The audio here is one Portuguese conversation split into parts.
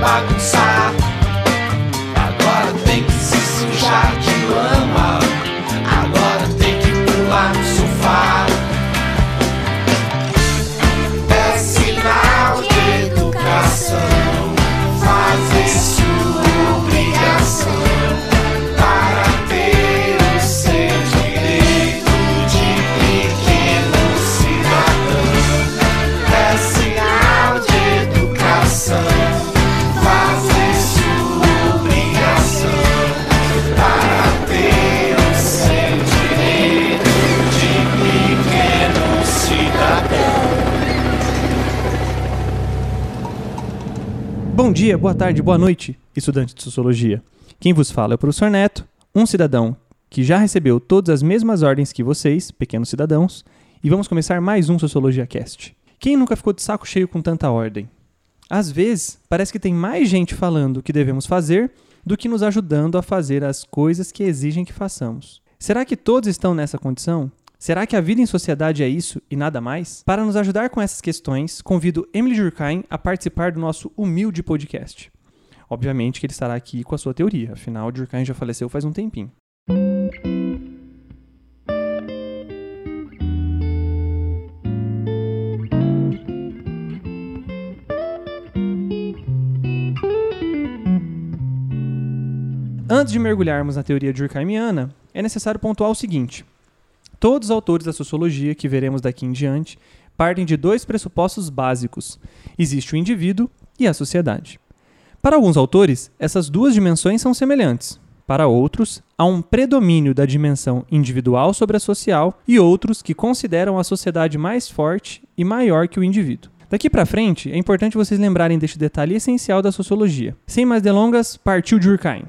bagunçar. Bom dia, boa tarde, boa noite, estudante de Sociologia. Quem vos fala é o professor Neto, um cidadão que já recebeu todas as mesmas ordens que vocês, pequenos cidadãos, e vamos começar mais um Sociologia Cast. Quem nunca ficou de saco cheio com tanta ordem? Às vezes, parece que tem mais gente falando o que devemos fazer do que nos ajudando a fazer as coisas que exigem que façamos. Será que todos estão nessa condição? Será que a vida em sociedade é isso e nada mais? Para nos ajudar com essas questões, convido Emily Durkheim a participar do nosso humilde podcast. Obviamente que ele estará aqui com a sua teoria, afinal, Durkheim já faleceu faz um tempinho. Antes de mergulharmos na teoria durkheimiana, é necessário pontuar o seguinte: todos os autores da sociologia que veremos daqui em diante partem de dois pressupostos básicos: existe o indivíduo e a sociedade. Para alguns autores, essas duas dimensões são semelhantes. Para outros, há um predomínio da dimensão individual sobre a social e outros que consideram a sociedade mais forte e maior que o indivíduo. Daqui para frente, é importante vocês lembrarem deste detalhe essencial da sociologia. Sem mais delongas, partiu Durkheim.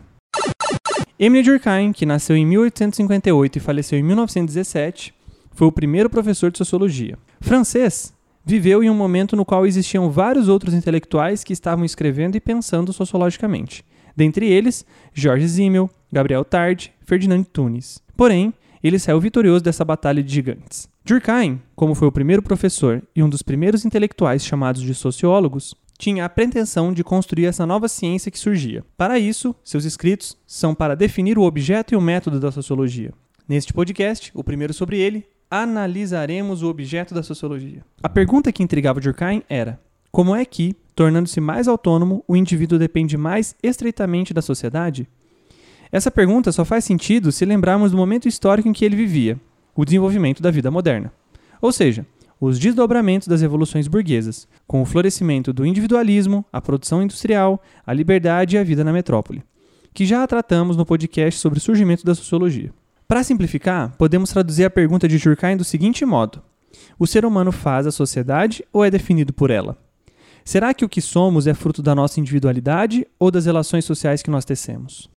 Emile Durkheim, que nasceu em 1858 e faleceu em 1917, foi o primeiro professor de sociologia. Francês, viveu em um momento no qual existiam vários outros intelectuais que estavam escrevendo e pensando sociologicamente. Dentre eles, Georges Simmel, Gabriel Tarde, Ferdinand Tunis. Porém, ele saiu vitorioso dessa batalha de gigantes. Durkheim, como foi o primeiro professor e um dos primeiros intelectuais chamados de sociólogos, tinha a pretensão de construir essa nova ciência que surgia. Para isso, seus escritos são para definir o objeto e o método da sociologia. Neste podcast, o primeiro sobre ele, analisaremos o objeto da sociologia. A pergunta que intrigava Durkheim era: como é que, tornando-se mais autônomo, o indivíduo depende mais estreitamente da sociedade? Essa pergunta só faz sentido se lembrarmos do momento histórico em que ele vivia, o desenvolvimento da vida moderna. Ou seja, os desdobramentos das revoluções burguesas, com o florescimento do individualismo, a produção industrial, a liberdade e a vida na metrópole, que já tratamos no podcast sobre o surgimento da sociologia. Para simplificar, podemos traduzir a pergunta de Durkheim do seguinte modo: O ser humano faz a sociedade ou é definido por ela? Será que o que somos é fruto da nossa individualidade ou das relações sociais que nós tecemos?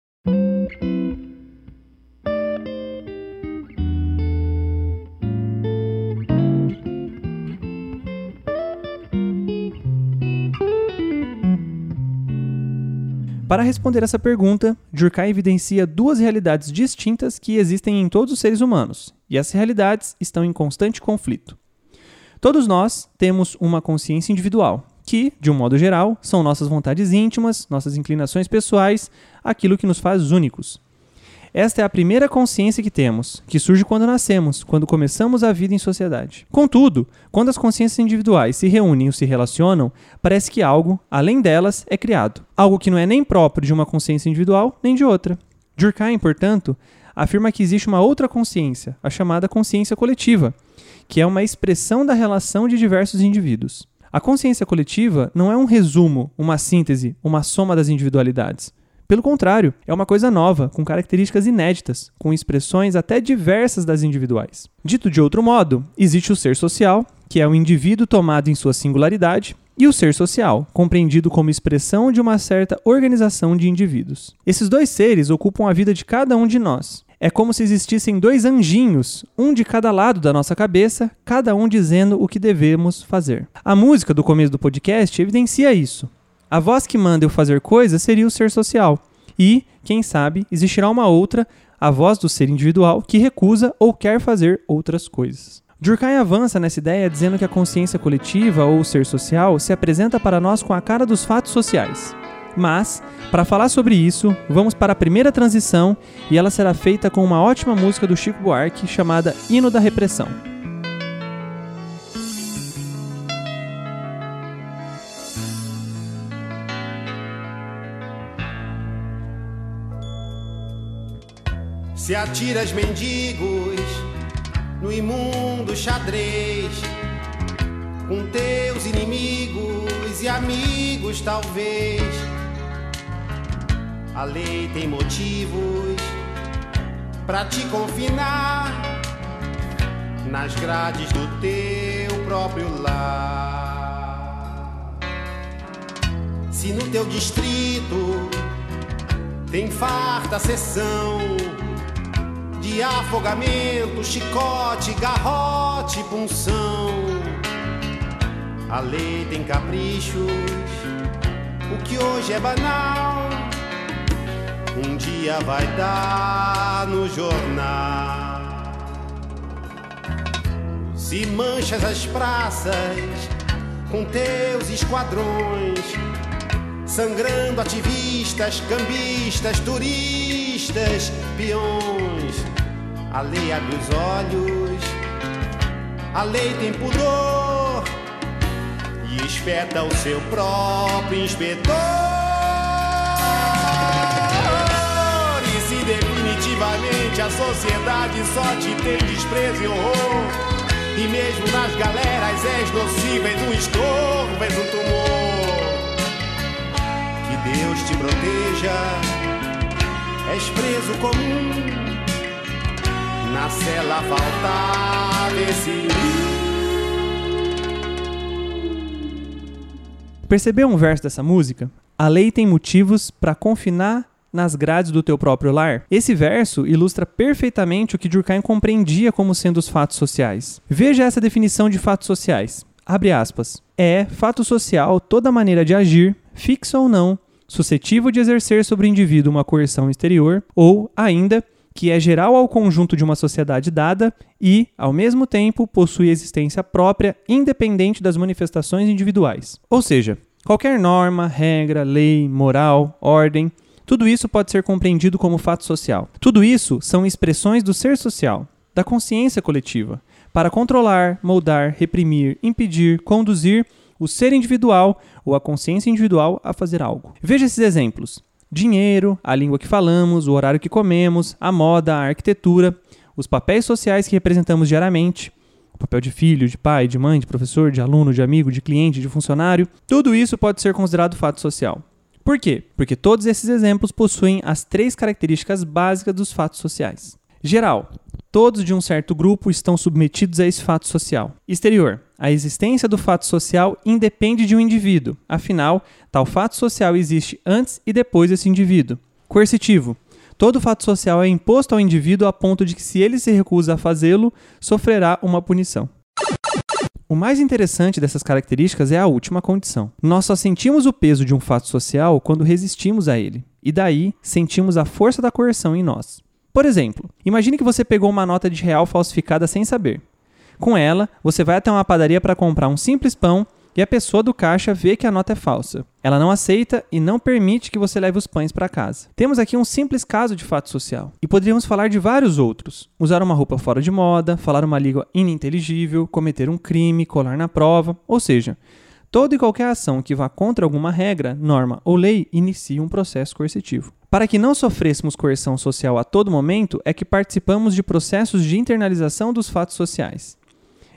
Para responder essa pergunta, Durkheim evidencia duas realidades distintas que existem em todos os seres humanos, e essas realidades estão em constante conflito. Todos nós temos uma consciência individual, que, de um modo geral, são nossas vontades íntimas, nossas inclinações pessoais, aquilo que nos faz únicos. Esta é a primeira consciência que temos, que surge quando nascemos, quando começamos a vida em sociedade. Contudo, quando as consciências individuais se reúnem ou se relacionam, parece que algo, além delas, é criado. Algo que não é nem próprio de uma consciência individual, nem de outra. Durkheim, portanto, afirma que existe uma outra consciência, a chamada consciência coletiva, que é uma expressão da relação de diversos indivíduos. A consciência coletiva não é um resumo, uma síntese, uma soma das individualidades. Pelo contrário, é uma coisa nova, com características inéditas, com expressões até diversas das individuais. Dito de outro modo, existe o ser social, que é o indivíduo tomado em sua singularidade, e o ser social, compreendido como expressão de uma certa organização de indivíduos. Esses dois seres ocupam a vida de cada um de nós. É como se existissem dois anjinhos, um de cada lado da nossa cabeça, cada um dizendo o que devemos fazer. A música do começo do podcast evidencia isso. A voz que manda eu fazer coisas seria o ser social. E, quem sabe, existirá uma outra, a voz do ser individual, que recusa ou quer fazer outras coisas. Durkheim avança nessa ideia dizendo que a consciência coletiva ou o ser social se apresenta para nós com a cara dos fatos sociais. Mas, para falar sobre isso, vamos para a primeira transição e ela será feita com uma ótima música do Chico Buarque chamada Hino da Repressão. Se atiras mendigos no imundo xadrez, com teus inimigos e amigos, talvez. A lei tem motivos para te confinar nas grades do teu próprio lar. Se no teu distrito tem farta sessão de afogamento, chicote, garrote, punção. A lei tem caprichos, o que hoje é banal, um dia vai dar no jornal. Se manchas as praças com teus esquadrões, sangrando ativistas, cambistas, turistas, peões. A lei abre os olhos, a lei tem pudor e espeta o seu próprio inspetor. E se definitivamente a sociedade só te tem desprezo e horror, e mesmo nas galeras és nocivo, és um estorvo, és um tumor. Que Deus te proteja, és preso comum na cela faltar desse Percebeu um verso dessa música? A lei tem motivos para confinar nas grades do teu próprio lar? Esse verso ilustra perfeitamente o que Durkheim compreendia como sendo os fatos sociais. Veja essa definição de fatos sociais. Abre aspas. É fato social toda maneira de agir, fixa ou não, suscetível de exercer sobre o indivíduo uma coerção exterior, ou, ainda, que é geral ao conjunto de uma sociedade dada e, ao mesmo tempo, possui existência própria, independente das manifestações individuais. Ou seja, qualquer norma, regra, lei, moral, ordem, tudo isso pode ser compreendido como fato social. Tudo isso são expressões do ser social. da consciência coletiva, para controlar, moldar, reprimir, impedir, conduzir o ser individual ou a consciência individual a fazer algo. Veja esses exemplos: dinheiro, a língua que falamos, o horário que comemos, a moda, a arquitetura, os papéis sociais que representamos diariamente, o papel de filho, de pai, de mãe, de professor, de aluno, de amigo, de cliente, de funcionário, tudo isso pode ser considerado fato social. Por quê? Porque todos esses exemplos possuem as três características básicas dos fatos sociais. Geral, todos de um certo grupo estão submetidos a esse fato social. Exterior, a existência do fato social independe de um indivíduo, afinal, tal fato social existe antes e depois desse indivíduo. Coercitivo, todo fato social é imposto ao indivíduo a ponto de que, se ele se recusa a fazê-lo, sofrerá uma punição. O mais interessante dessas características é a última condição. Nós só sentimos o peso de um fato social quando resistimos a ele, e daí sentimos a força da coerção em nós. Por exemplo, imagine que você pegou uma nota de real falsificada sem saber. Com ela, você vai até uma padaria para comprar um simples pão e a pessoa do caixa vê que a nota é falsa. Ela não aceita e não permite que você leve os pães para casa. Temos aqui um simples caso de fato social. E poderíamos falar de vários outros. Usar uma roupa fora de moda, falar uma língua ininteligível, cometer um crime, colar na prova, ou seja, toda e qualquer ação que vá contra alguma regra, norma ou lei inicia um processo coercitivo. Para que não sofrêssemos coerção social a todo momento, é que participamos de processos de internalização dos fatos sociais.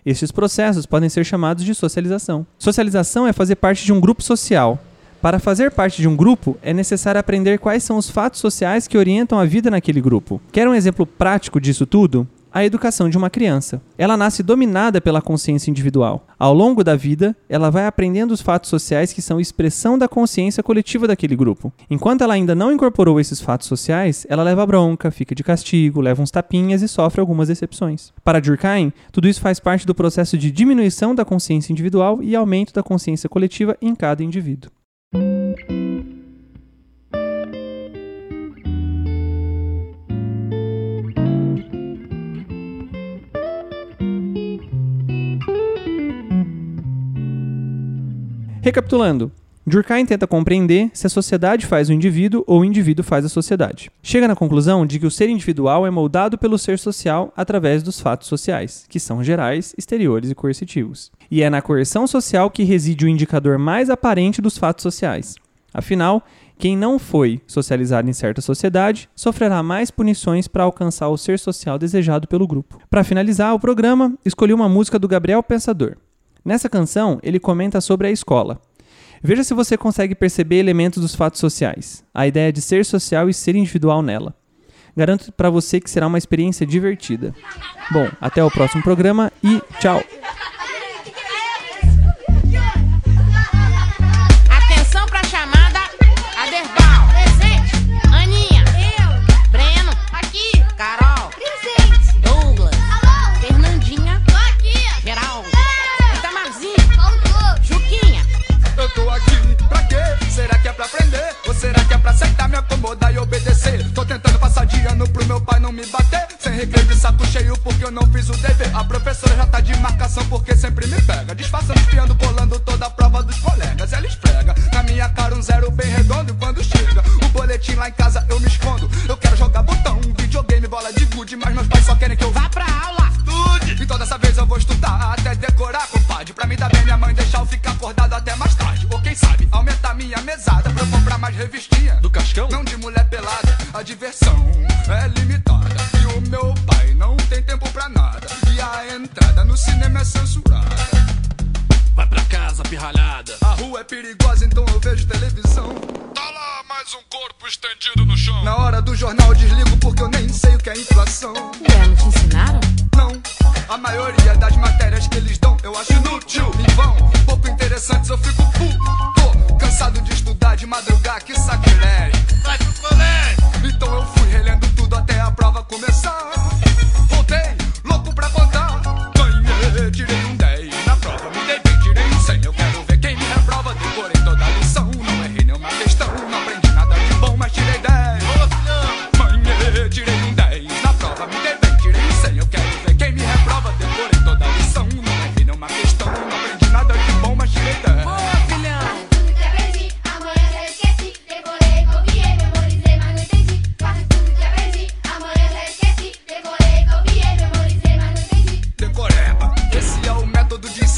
Estes processos podem ser chamados de socialização. Socialização é fazer parte de um grupo social. Para fazer parte de um grupo, é necessário aprender quais são os fatos sociais que orientam a vida naquele grupo. Quer um exemplo prático disso tudo? A educação de uma criança. Ela nasce dominada pela consciência individual. Ao longo da vida, ela vai aprendendo os fatos sociais que são expressão da consciência coletiva daquele grupo. Enquanto ela ainda não incorporou esses fatos sociais, ela leva bronca, fica de castigo, leva uns tapinhas e sofre algumas decepções. Para Durkheim, tudo isso faz parte do processo de diminuição da consciência individual e aumento da consciência coletiva em cada indivíduo. Recapitulando, Durkheim tenta compreender se a sociedade faz o indivíduo ou o indivíduo faz a sociedade. Chega na conclusão de que o ser individual é moldado pelo ser social através dos fatos sociais, que são gerais, exteriores e coercitivos. E é na coerção social que reside o indicador mais aparente dos fatos sociais. Afinal, quem não foi socializado em certa sociedade sofrerá mais punições para alcançar o ser social desejado pelo grupo. Para finalizar o programa, escolhi uma música do Gabriel Pensador. Nessa canção, ele comenta sobre a escola. Veja se você consegue perceber elementos dos fatos sociais, a ideia de ser social e ser individual nela. Garanto para você que será uma experiência divertida. Bom, até o próximo programa e tchau! Eu não fiz o dever. A professora já tá de marcação porque sempre me pega. Disfarçando, espiando, colando toda a prova dos colegas. Ela esfrega na minha cara um zero bem redondo. E quando chega o boletim lá em casa eu me escondo. Eu quero jogar botão, videogame, bola de gude. Mas meus pais só querem que eu vá pra aula. estude. Então dessa vez eu vou estudar até decorar, compadre. Pra me dar bem, minha mãe deixar eu ficar acordado até mais tarde. Ou quem sabe, aumentar minha mesada pra eu comprar mais revistinha. Do Cascão? Não de mulher pelada, a diversão é limitada. E o meu pai tem tempo pra nada. E a entrada no cinema é censurada. Vai pra casa, pirralhada. A rua é perigosa, então eu vejo televisão. Tá lá mais um corpo estendido no chão. Na hora do jornal eu desligo porque eu nem sei o que é inflação. Ué, não te ensinaram? Não, a maioria das matérias que eles dão eu acho inútil, em vão. Pouco interessantes, eu fico puto. Cansado de estudar, de madrugar, que sacrilégio. Vai pro colégio. Então eu fui relendo tudo até a prova começar.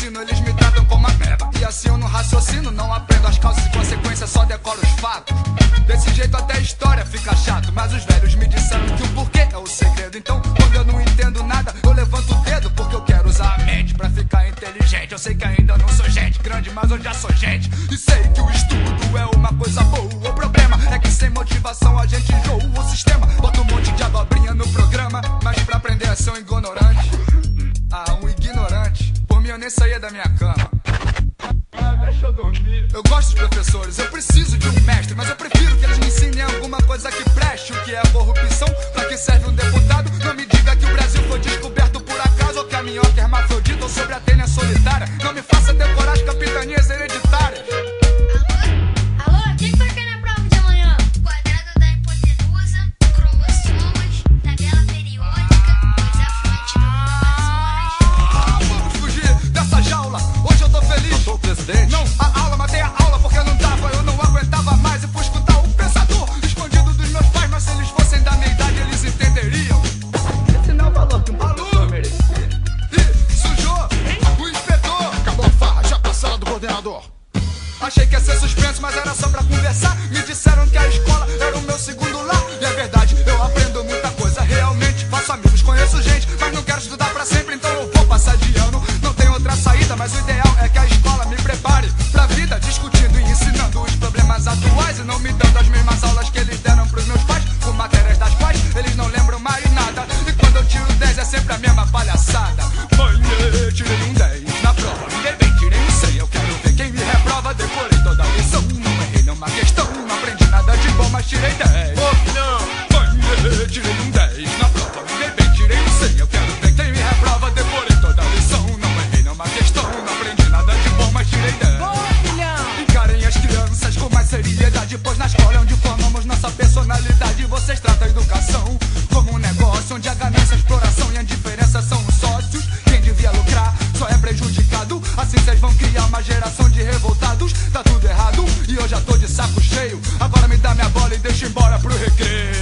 ensino, eles me tratam como uma merda. E assim eu não raciocino, não aprendo as causas e consequências, só decoro os fatos. Desse jeito até a história fica chato, mas os velhos me disseram que o porquê é o segredo. Então, quando eu não entendo nada, eu levanto o dedo, porque eu quero usar a mente pra ficar inteligente. Eu sei que ainda não sou gente grande, mas eu já sou gente. E sei que o estudo é uma coisa boa. O problema é que sem motivação a gente enjoa o sistema. Bota um monte de abobrinha no programa, mas pra aprender é a ser um ignorante nem saía da minha cama. Ah, deixa eu dormir. Eu gosto de professores, eu preciso de um mestre, mas eu prefiro que eles me ensinem alguma coisa que preste. O que é corrupção? Pra que serve um deputado? Não me diga que o Brasil foi descoberto por acaso, ou que a minhoca é hermafrodita, ou sobre a tênia solitária. Não me faça decorar as capitanias hereditárias. já tô de saco cheio. Agora me dá minha bola e deixa embora pro recreio.